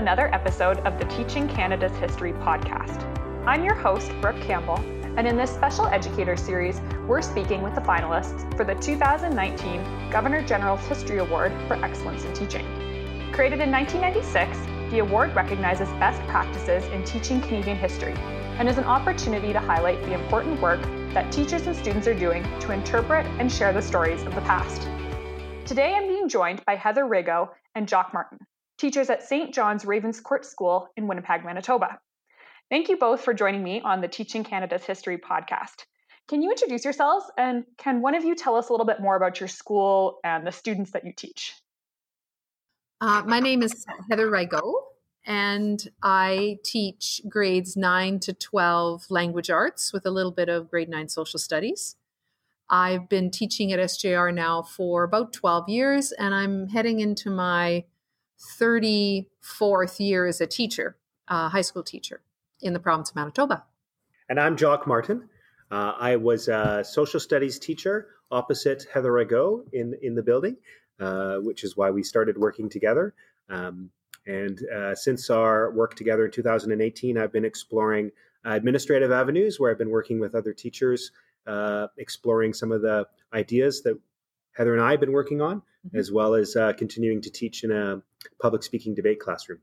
another episode of the Teaching Canada's History podcast. I'm your host, Brooke Campbell, and in this special educator series, we're speaking with the finalists for the 2019 Governor General's History Award for Excellence in Teaching. Created in 1996, the award recognizes best practices in teaching Canadian history and is an opportunity to highlight the important work that teachers and students are doing to interpret and share the stories of the past. Today, I'm being joined by Heather Rigo and Jock Martin, teachers at St. John's Ravenscourt School in Winnipeg, Manitoba. Thank you both for joining me on the Teaching Canada's History podcast. Can you introduce yourselves and can one of you tell us a little bit more about your school and the students that you teach? Uh, my name is Heather Rigo, and I teach grades 9 to 12 language arts with a little bit of grade 9 social studies. I've been teaching at SJR now for about 12 years, and I'm heading into my 34th year as a teacher, a high school teacher in the province of Manitoba. And I'm Jock Martin. Uh, I was a social studies teacher opposite Heather Rigo in, in the building, uh, which is why we started working together. Um, and uh, since our work together in 2018, I've been exploring administrative avenues where I've been working with other teachers uh, exploring some of the ideas that Heather and I have been working on, mm-hmm. as well as uh, continuing to teach in a public speaking debate classroom.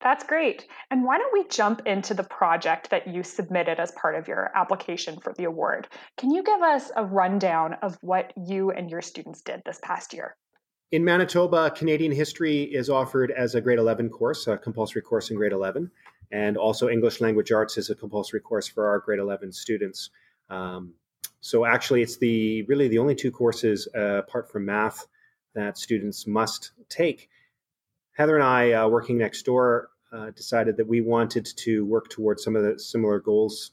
That's great. And why don't we jump into the project that you submitted as part of your application for the award? Can you give us a rundown of what you and your students did this past year? In Manitoba, Canadian history is offered as a grade 11 course, a compulsory course in grade 11, and also English language arts is a compulsory course for our grade 11 students. Um, so actually, it's the really the only two courses uh, apart from math that students must take. Heather and I, uh, working next door, uh, decided that we wanted to work towards some of the similar goals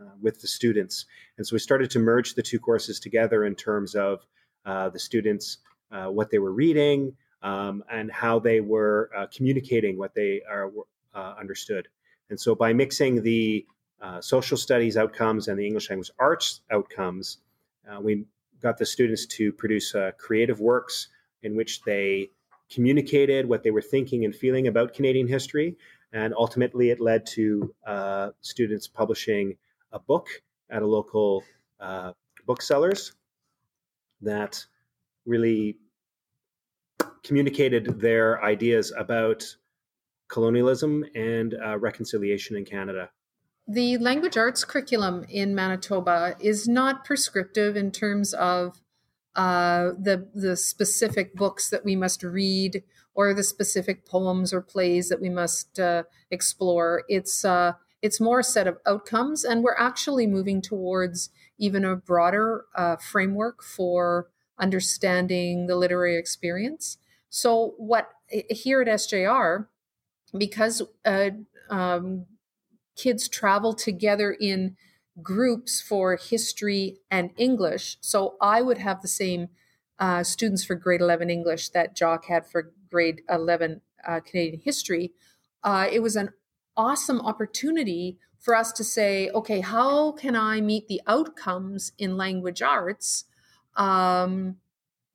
uh, with the students, and so we started to merge the two courses together in terms of uh, the students, uh, what they were reading, um, and how they were communicating what they are understood. And so by mixing the uh, social studies outcomes and the English language arts outcomes, uh, we got the students to produce uh, creative works in which they communicated what they were thinking and feeling about Canadian history. And ultimately, it led to uh, students publishing a book at a local uh, booksellers that really communicated their ideas about colonialism and reconciliation in Canada. The language arts curriculum in Manitoba is not prescriptive in terms of uh, the the specific books that we must read or the specific poems or plays that we must uh, explore. It's uh, it's more a set of outcomes, and we're actually moving towards even a broader uh, framework for understanding the literary experience. So, what here at SJR, because uh, um, kids travel together in groups for history and English. So I would have the same uh, students for grade 11 English that Jock had for grade 11 uh, Canadian history. Uh, it was an awesome opportunity for us to say, okay, how can I meet the outcomes in language arts um,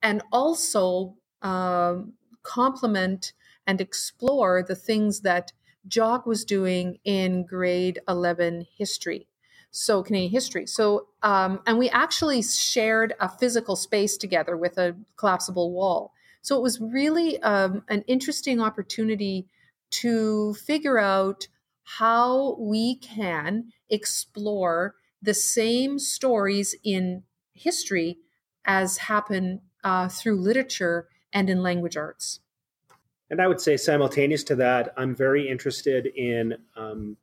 and also um, complement and explore the things that Jock was doing in grade 11 history. So, Canadian history. So, um, and we actually shared a physical space together with a collapsible wall. So, it was really um, an interesting opportunity to figure out how we can explore the same stories in history as happen uh, through literature and in language arts. And I would say, simultaneous to that, I'm very interested in um,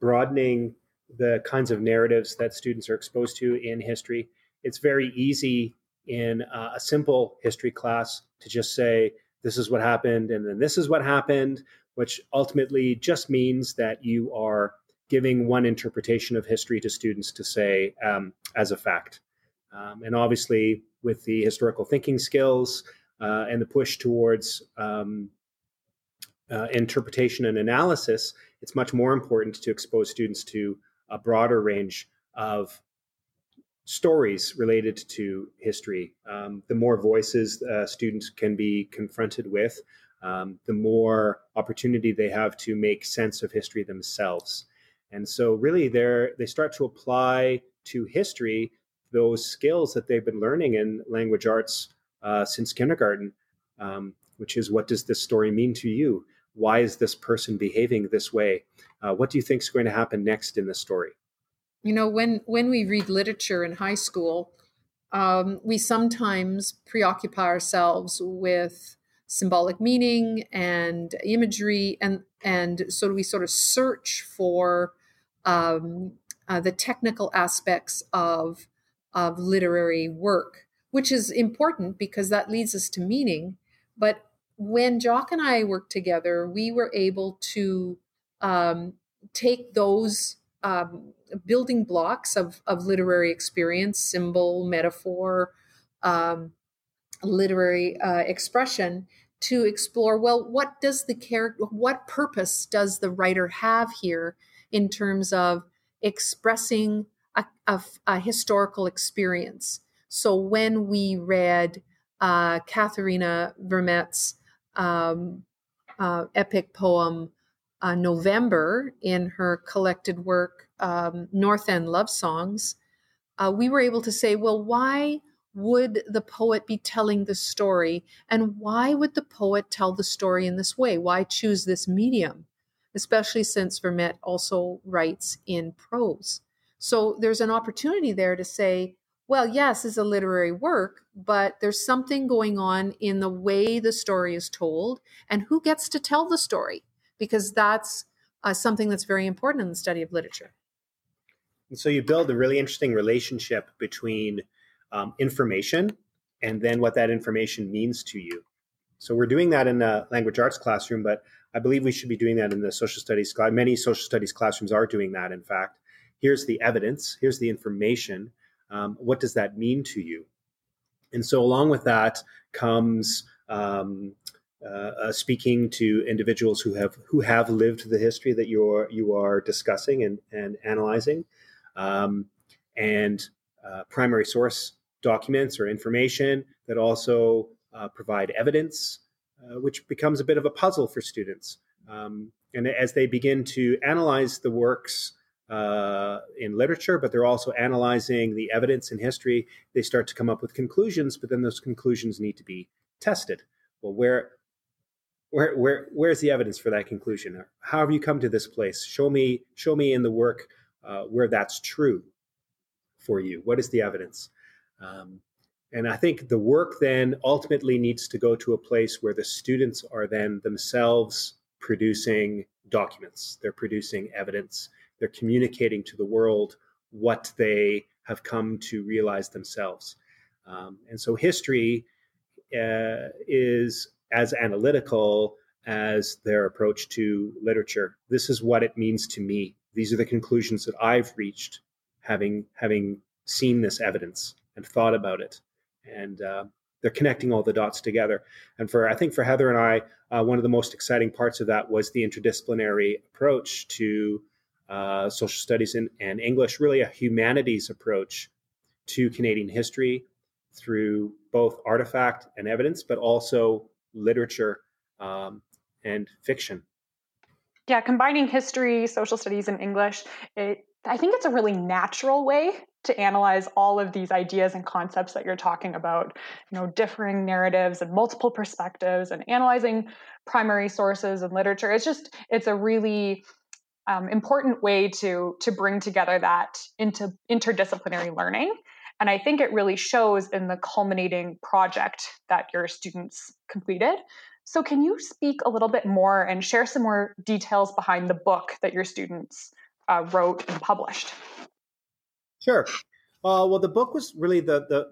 broadening the kinds of narratives that students are exposed to in history. It's very easy in uh, a simple history class to just say, this is what happened, and then this is what happened, which ultimately just means that you are giving one interpretation of history to students to say um, as a fact. Um, and obviously, with the historical thinking skills uh, and the push towards um, uh, interpretation and analysis, it's much more important to expose students to a broader range of stories related to history. Um, the more voices uh, students can be confronted with, um, the more opportunity they have to make sense of history themselves. And so, really, they they start to apply to history those skills that they've been learning in language arts uh, since kindergarten, um, which is what does this story mean to you? Why is this person behaving this way? Uh, what do you think is going to happen next in the story? You know, when when we read literature in high school, um, we sometimes preoccupy ourselves with symbolic meaning and imagery, and and so we sort of search for um, uh, the technical aspects of of literary work, which is important because that leads us to meaning. But when Jock and I worked together, we were able to um, take those um, building blocks of, of literary experience, symbol, metaphor, um, literary uh, expression to explore well what does the character what purpose does the writer have here in terms of expressing a, a, a historical experience? So when we read uh, Katherena Vermette's um, uh, epic poem uh, November in her collected work um, North End Love Songs, uh, we were able to say, well, why would the poet be telling the story? And why would the poet tell the story in this way? Why choose this medium? Especially since Vermette also writes in prose. So there's an opportunity there to say, well, yes, it's a literary work, but there's something going on in the way the story is told and who gets to tell the story, because that's uh, something that's very important in the study of literature. And so you build a really interesting relationship between um, information and then what that information means to you. So we're doing that in the language arts classroom, but I believe we should be doing that in the social studies class. Many social studies classrooms are doing that, in fact. Here's the evidence, here's the information. Um, what does that mean to you? And so, along with that comes um, uh, uh, speaking to individuals who have who have lived the history that you are you are discussing and and analyzing, um, and uh, primary source documents or information that also uh, provide evidence, uh, which becomes a bit of a puzzle for students. Um, and as they begin to analyze the works uh, in literature, but they're also analyzing the evidence in history, they start to come up with conclusions, but then those conclusions need to be tested. Well, where where where where's the evidence for that conclusion? How have you come to this place? Show me show me in the work uh, where that's true for you. What is the evidence? Um, and I think the work then ultimately needs to go to a place where the students are then themselves producing documents, they're producing evidence, they're communicating to the world what they have come to realize themselves. Um, and so history uh, is as analytical as their approach to literature. This is what it means to me. These are the conclusions that I've reached having having seen this evidence and thought about it, and uh, they're connecting all the dots together. And for I think for Heather and I, uh, one of the most exciting parts of that was the interdisciplinary approach to uh, social studies and, and English, really a humanities approach to Canadian history through both artifact and evidence, but also literature um, and fiction. Yeah, combining history, social studies, and English, it I think it's a really natural way to analyze all of these ideas and concepts that you're talking about, you know, differing narratives and multiple perspectives and analyzing primary sources and literature. It's just, it's a really um, important way to to bring together that into interdisciplinary learning. And I think it really shows in the culminating project that your students completed. So, can you speak a little bit more and share some more details behind the book that your students uh, wrote and published? Sure. Uh, well, the book was really the the,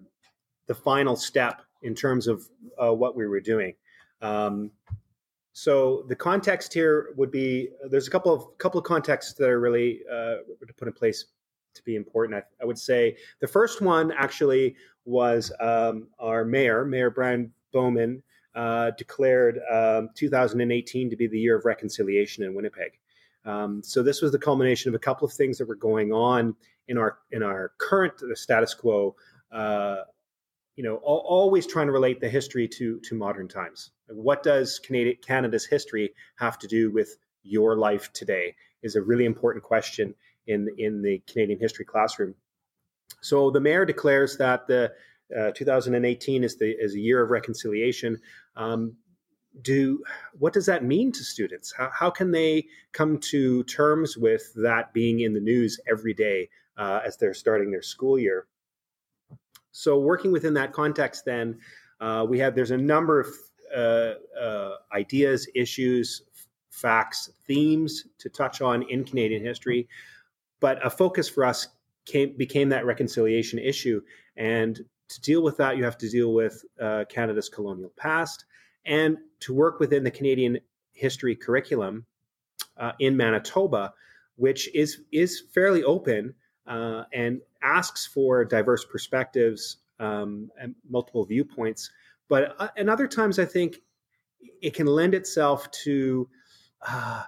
the final step in terms of uh, what we were doing. Um, so the context here would be there's a couple of couple of contexts that are really uh, to put in place to be important. I, I, would say the first one actually was um, our mayor, Mayor Brian Bowman, uh, declared um, 2018 to be the year of reconciliation in Winnipeg. Um, so this was the culmination of a couple of things that were going on in our in our current status quo uh, you know, always trying to relate the history to to modern times. What does Canada, Canada's history have to do with your life today? Is a really important question in in the Canadian history classroom. So the mayor declares that the uh, 2018 is the is a year of reconciliation. Um, do what does that mean to students? How, how can they come to terms with that being in the news every day uh, as they're starting their school year? So working within that context, then uh, we have there's a number of uh, uh ideas, issues, facts, themes to touch on in Canadian history, but a focus for us came became that reconciliation issue. And to deal with that, you have to deal with uh, Canada's colonial past. And to work within the Canadian history curriculum uh, in Manitoba, which is is fairly open uh, and asks for diverse perspectives um, and multiple viewpoints. But uh, and other times, I think it can lend itself to uh,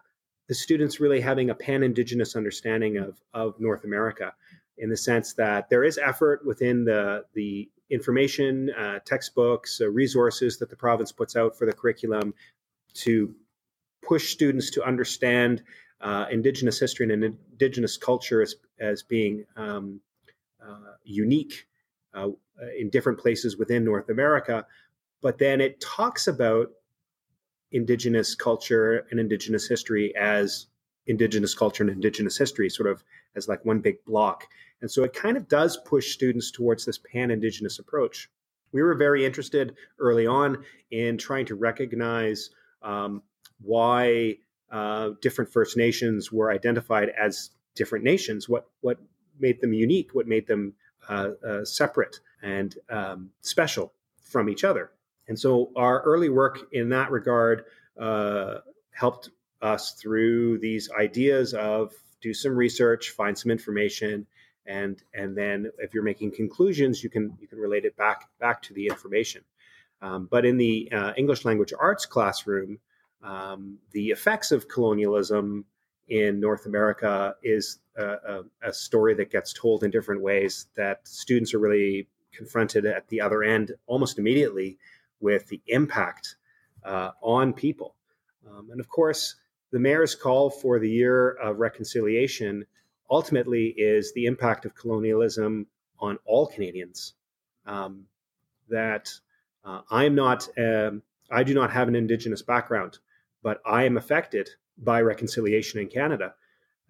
the students really having a pan Indigenous understanding of of North America in the sense that there is effort within the the information, uh, textbooks, uh, resources that the province puts out for the curriculum to push students to understand uh, Indigenous history and Indigenous culture as, as being um, uh, unique uh, in different places within North America. But then it talks about Indigenous culture and Indigenous history as Indigenous culture and Indigenous history, sort of as like one big block. And so it kind of does push students towards this pan Indigenous approach. We were very interested early on in trying to recognize um, why uh, different First Nations were identified as different nations, what, what made them unique, what made them uh, uh, separate and um, special from each other. And so our early work in that regard uh, helped us through these ideas of do some research, find some information, and and then if you're making conclusions, you can you can relate it back back to the information. Um, but in the uh, English language arts classroom, um, the effects of colonialism in North America is a, a, a, story that gets told in different ways that students are really confronted at the other end almost immediately with the impact uh, on people. Um, and of course, the mayor's call for the year of reconciliation ultimately is the impact of colonialism on all Canadians. Um, that uh, I'm not, um, I do not have an Indigenous background, but I am affected by reconciliation in Canada.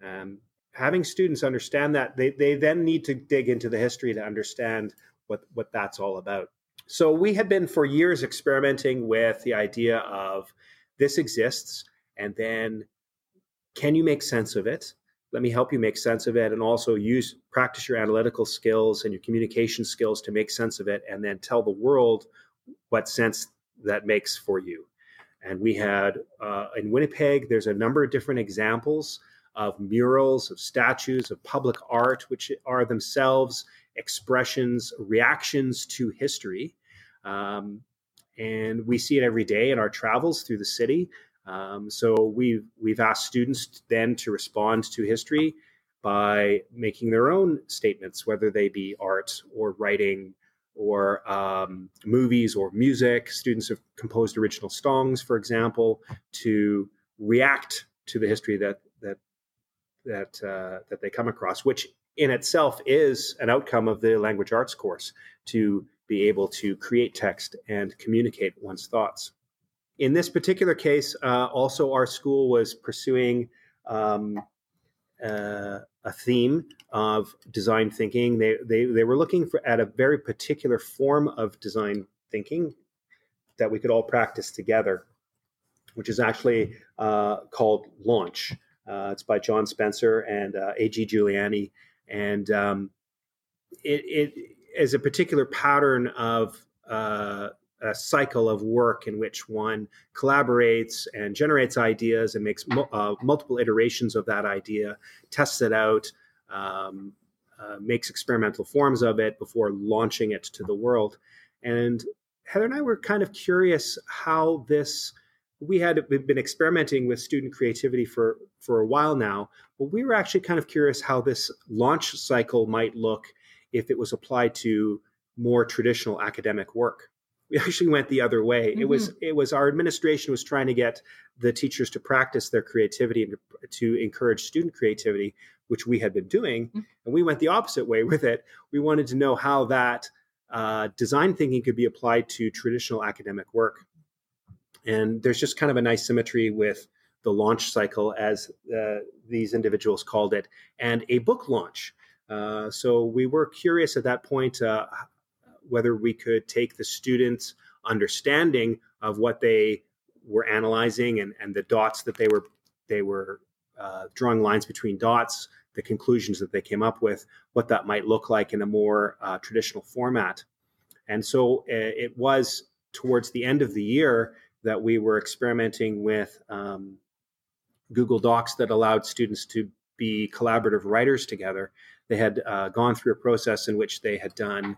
Um, having students understand that, they, they then need to dig into the history to understand what, what that's all about. So we had been for years experimenting with the idea of this exists and then can you make sense of it let me help you make sense of it and also use practice your analytical skills and your communication skills to make sense of it and then tell the world what sense that makes for you and we had uh, in winnipeg there's a number of different examples of murals of statues of public art which are themselves expressions reactions to history. Um, and we see it every day in our travels through the city. Um, so we've we've asked students then to respond to history by making their own statements, whether they be art or writing or um, movies or music. Students have composed original songs, for example, to react to the history that that that uh, that they come across, which in itself is an outcome of the language arts course to be able to create text and communicate one's thoughts. In this particular case, uh, also our school was pursuing um, uh, a theme of design thinking. They, they, they were looking for at a very particular form of design thinking that we could all practice together, which is actually uh, called Launch. Uh, it's by John Spencer and uh, A.J. Juliani. And um, it, it is a particular pattern of uh, a cycle of work in which one collaborates and generates ideas and makes uh, multiple iterations of that idea, tests it out, um, uh, makes experimental forms of it before launching it to the world. And Heather and I were kind of curious how this. We had been experimenting with student creativity for for a while now, but we were actually kind of curious how this launch cycle might look if it was applied to more traditional academic work. We actually went the other way. Mm-hmm. It was mm-hmm. it was our administration was trying to get the teachers to practice their creativity and to, to encourage student creativity, which we had been doing, mm-hmm. and we went the opposite way with it. We wanted to know how that uh, design thinking could be applied to traditional academic work. And there's just kind of a nice symmetry with the launch cycle, as uh, these individuals called it, and a book launch. Uh, so we were curious at that point uh, whether we could take the students' understanding of what they were analyzing and, and the dots that they were they were uh, drawing lines between dots, the conclusions that they came up with, what that might look like in a more uh, traditional format. And so uh, it was towards the end of the year that we were experimenting with um, Google Docs that allowed students to be collaborative writers together. They had uh, gone through a process in which they had done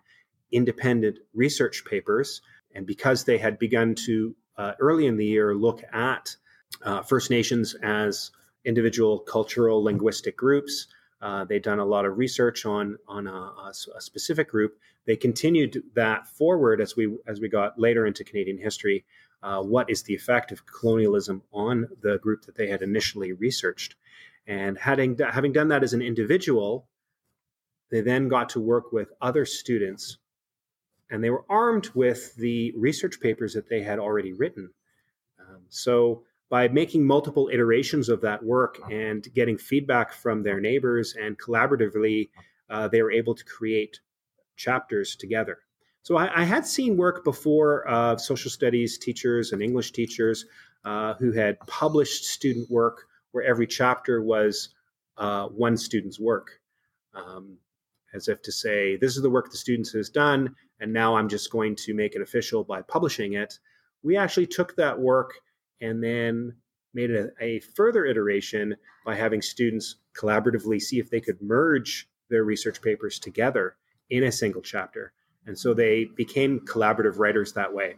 independent research papers. And because they had begun to uh, early in the year look at uh, First Nations as individual cultural linguistic groups, uh, they'd done a lot of research on on a, a, a, specific group. They continued that forward as we as we got later into Canadian history uh, what is the effect of colonialism on the group that they had initially researched. And having, having done that as an individual, they then got to work with other students and they were armed with the research papers that they had already written. Um, so, by making multiple iterations of that work and getting feedback from their neighbors and collaboratively, uh, they were able to create chapters together. So I, I had seen work before of social studies teachers and English teachers uh, who had published student work where every chapter was uh, one student's work, um, as if to say, this is the work the students has done, and now I'm just going to make it official by publishing it. We actually took that work and then made a, a further iteration by having students collaboratively see if they could merge their research papers together in a single chapter. And so they became collaborative writers that way.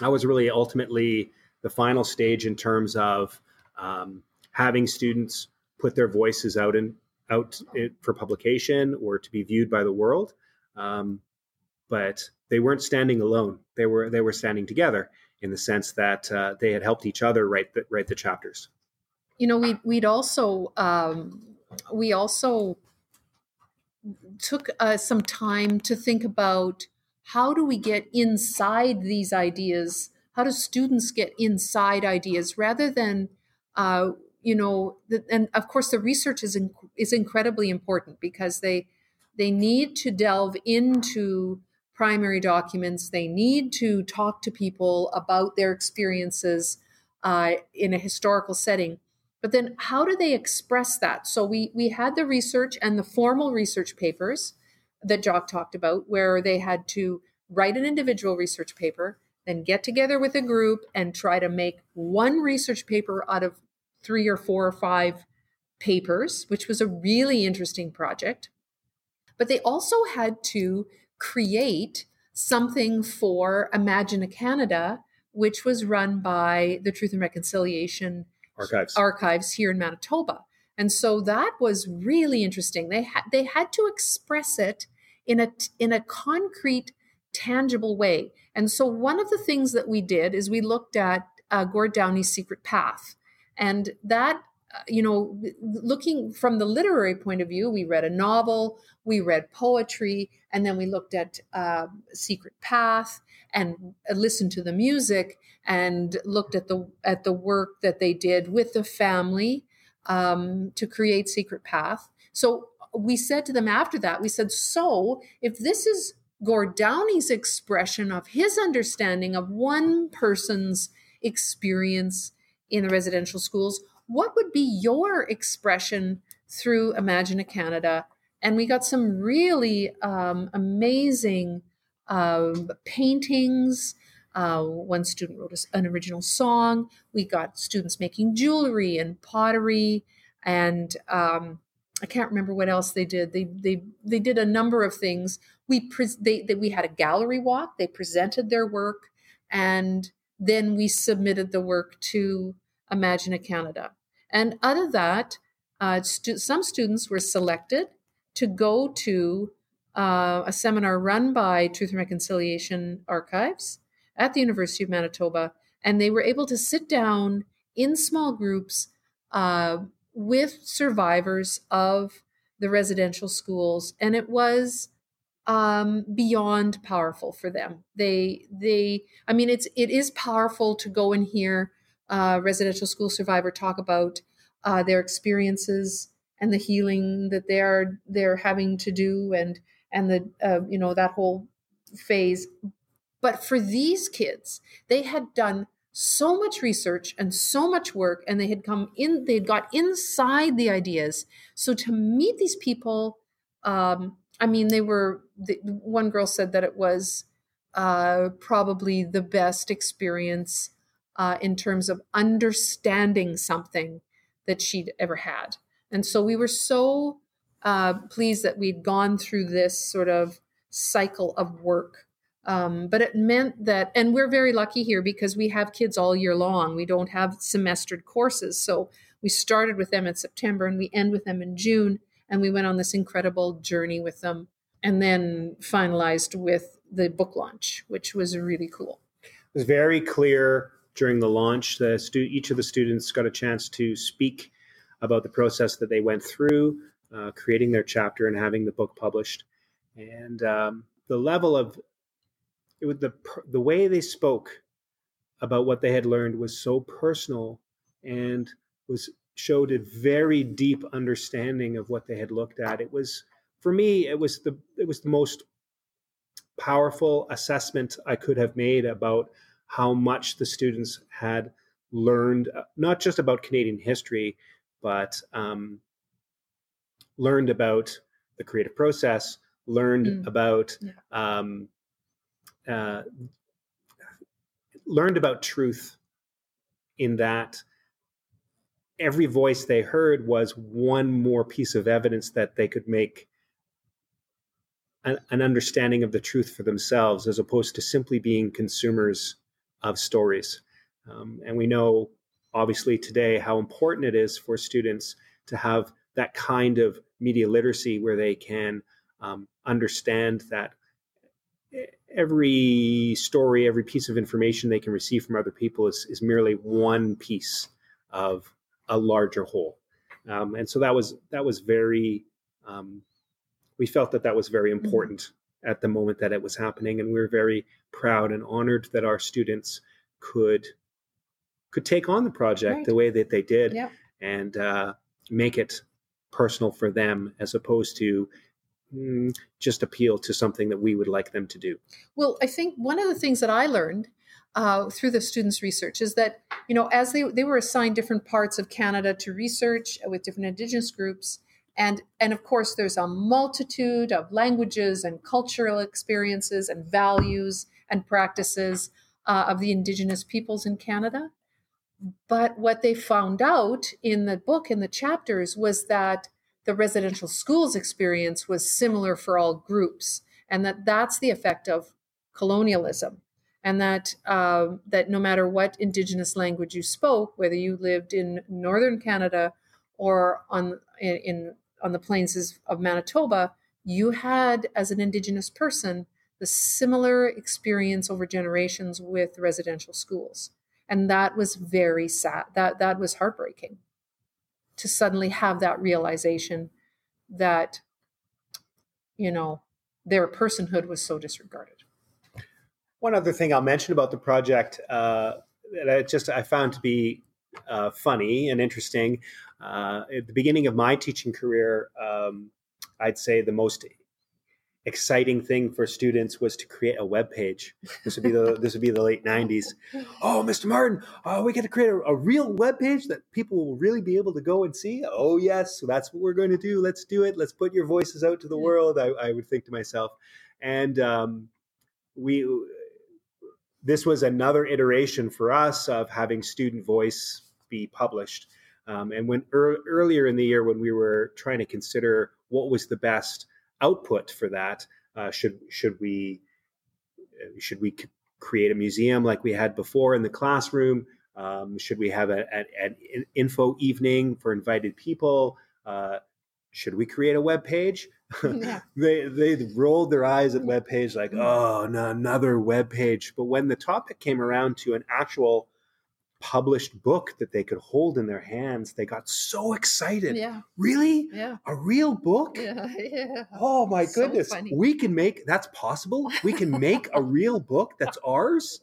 That was really ultimately the final stage in terms of um, having students put their voices out in out for publication or to be viewed by the world. Um, but they weren't standing alone. They were they were standing together in the sense that uh, they had helped each other write the, write the chapters. You know, we we'd also um, we also took uh, some time to think about how do we get inside these ideas how do students get inside ideas rather than uh, you know the, and of course the research is is incredibly important because they they need to delve into primary documents they need to talk to people about their experiences uh, in a historical setting but then how do they express that? So we we had the research and the formal research papers that Jock talked about, where they had to write an individual research paper, then get together with a group and try to make one research paper out of three or four or five papers, which was a really interesting project. But they also had to create something for Imagine a Canada, which was run by the Truth and Reconciliation archives archives here in Manitoba. And so that was really interesting. They had they had to express it in a in a concrete, tangible way. And so one of the things that we did is we looked at uh, Gord Downie's Secret Path, and that you know, looking from the literary point of view, we read a novel, we read poetry, and then we looked at uh, Secret Path and listened to the music and looked at the at the work that they did with the family um, to create Secret Path. So we said to them after that, we said, so if this is Gord Downie's expression of his understanding of one person's experience in the residential schools, what would be your expression through Imagine a Canada? And we got some really um, amazing uh, paintings uh, one student wrote an original song. We got students making jewelry and pottery, and um, I can't remember what else they did. They they they did a number of things. We pre- they, they we had a gallery walk. They presented their work, and then we submitted the work to Imagine a Canada. And out of that, uh, stu- some students were selected to go to uh, a seminar run by Truth and Reconciliation Archives at the University of Manitoba, and they were able to sit down in small groups uh, with survivors of the residential schools, and it was um, beyond powerful for them. They they I mean it's it is powerful to go and hear uh, residential school survivor talk about uh, their experiences and the healing that they are they're having to do and and the uh, you know that whole phase. But for these kids, they had done so much research and so much work and they had come in they had got inside the ideas so to meet these people um, i mean they were the, one girl said that it was uh, probably the best experience uh, in terms of understanding something that she'd ever had and so we were so uh, pleased that we'd gone through this sort of cycle of work um, but it meant that, and we're very lucky here because we have kids all year long. We don't have semestered courses. So we started with them in September and we end with them in June. And we went on this incredible journey with them and then finalized with the book launch, which was really cool. It was very clear during the launch. The stu- each of the students got a chance to speak about the process that they went through, uh, creating their chapter and having the book published. And um, the level of it was the the way they spoke about what they had learned was so personal and was showed a very deep understanding of what they had looked at. It was for me, it was the it was the most powerful assessment I could have made about how much the students had learned, uh, not just about Canadian history, but um, learned about the creative process, learned mm. about yeah. um, uh, learned about truth in that every voice they heard was one more piece of evidence that they could make an, an, understanding of the truth for themselves as opposed to simply being consumers of stories. Um, and we know, obviously, today how important it is for students to have that kind of media literacy where they can um, understand that every story, every piece of information they can receive from other people is, is merely one piece of a larger whole. Um, and so that was that was very. Um, we felt that that was very mm-hmm. important. At the moment that it was happening, and we were very proud and honored that our students could could take on the project right. the way that they did and uh, make it personal for them as opposed to Mm, just appeal to something that we would like them to do? Well, I think one of the things that I learned uh, through the students' research is that you know as they they were assigned different parts of Canada to research with different Indigenous groups, and and of course there's a multitude of languages and cultural experiences and values and practices uh, of the Indigenous peoples in Canada. But what they found out in the book in the chapters was that the residential schools experience was similar for all groups, and that that's the effect of colonialism, and that uh, that no matter what indigenous language you spoke, whether you lived in northern Canada or on in, in on the plains of Manitoba, you had as an indigenous person the similar experience over generations with residential schools. And that was very sad. That that was heartbreaking to suddenly have that realization that you know their personhood was so disregarded. One other thing i'll mention about the project uh, that i just i found to be uh, funny and interesting uh, at the beginning of my teaching career um, i'd say the most exciting thing for students was to create a web page. This would be the this would be the late '90s. Oh, Mr. Martin, oh, we get to create a, a, real web page that people will really be able to go and see. Oh, yes, so that's what we're going to do. Let's do it. Let's put your voices out to the world. I, I would think to myself, and um, we. This was another iteration for us of having student voice be published. Um, and when er, earlier in the year, when we were trying to consider what was the best output for that. Uh, should should we uh, should we create a museum like we had before in the classroom? Um, should we have an info evening for invited people? Uh, should we create a web page? yeah. they they rolled their eyes at web page like, Mm. oh, no, another web page. But when the topic came around to an actual published book that they could hold in their hands, they got so excited. Yeah. Really? Yeah. A real book? Yeah. Yeah. Oh my So goodness. funny. we can make that's possible. We can make a real book that's ours.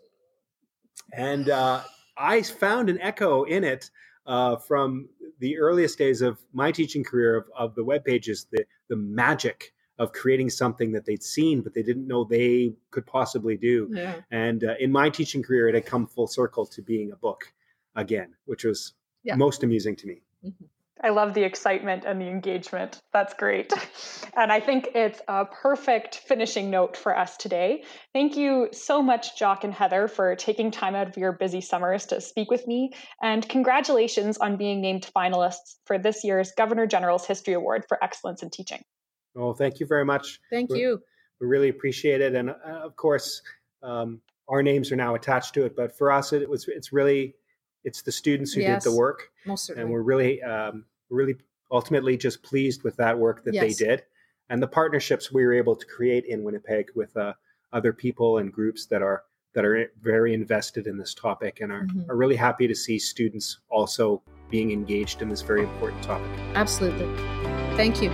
And uh, I found an echo in it uh, from the earliest days of my teaching career of, of the web pages, the, the magic of creating something that they'd seen, but they didn't know they could possibly do. Yeah. And uh, in my teaching career, it had come full circle to being a book again, which was Yeah. most amusing to me. I love the excitement and the engagement. That's great. And I think it's a perfect finishing note for us today. Thank you so much, Jock and Heather, for taking time out of your busy summers to speak with me. And congratulations on being named finalists for this year's Governor General's History Award for Excellence in Teaching. Oh, thank you very much. Thank We're- you. we really appreciate it and uh, of course um, our names are now attached to it but for us it was it's really it's the students who Yes. did the work Most and we're really um, really ultimately just pleased with that work that Yes. they did and the partnerships we were able to create in winnipeg with uh, other people and groups that are that are very invested in this topic and are, Mhm. are really happy to see students also being engaged in this very important topic Absolutely. Thank you.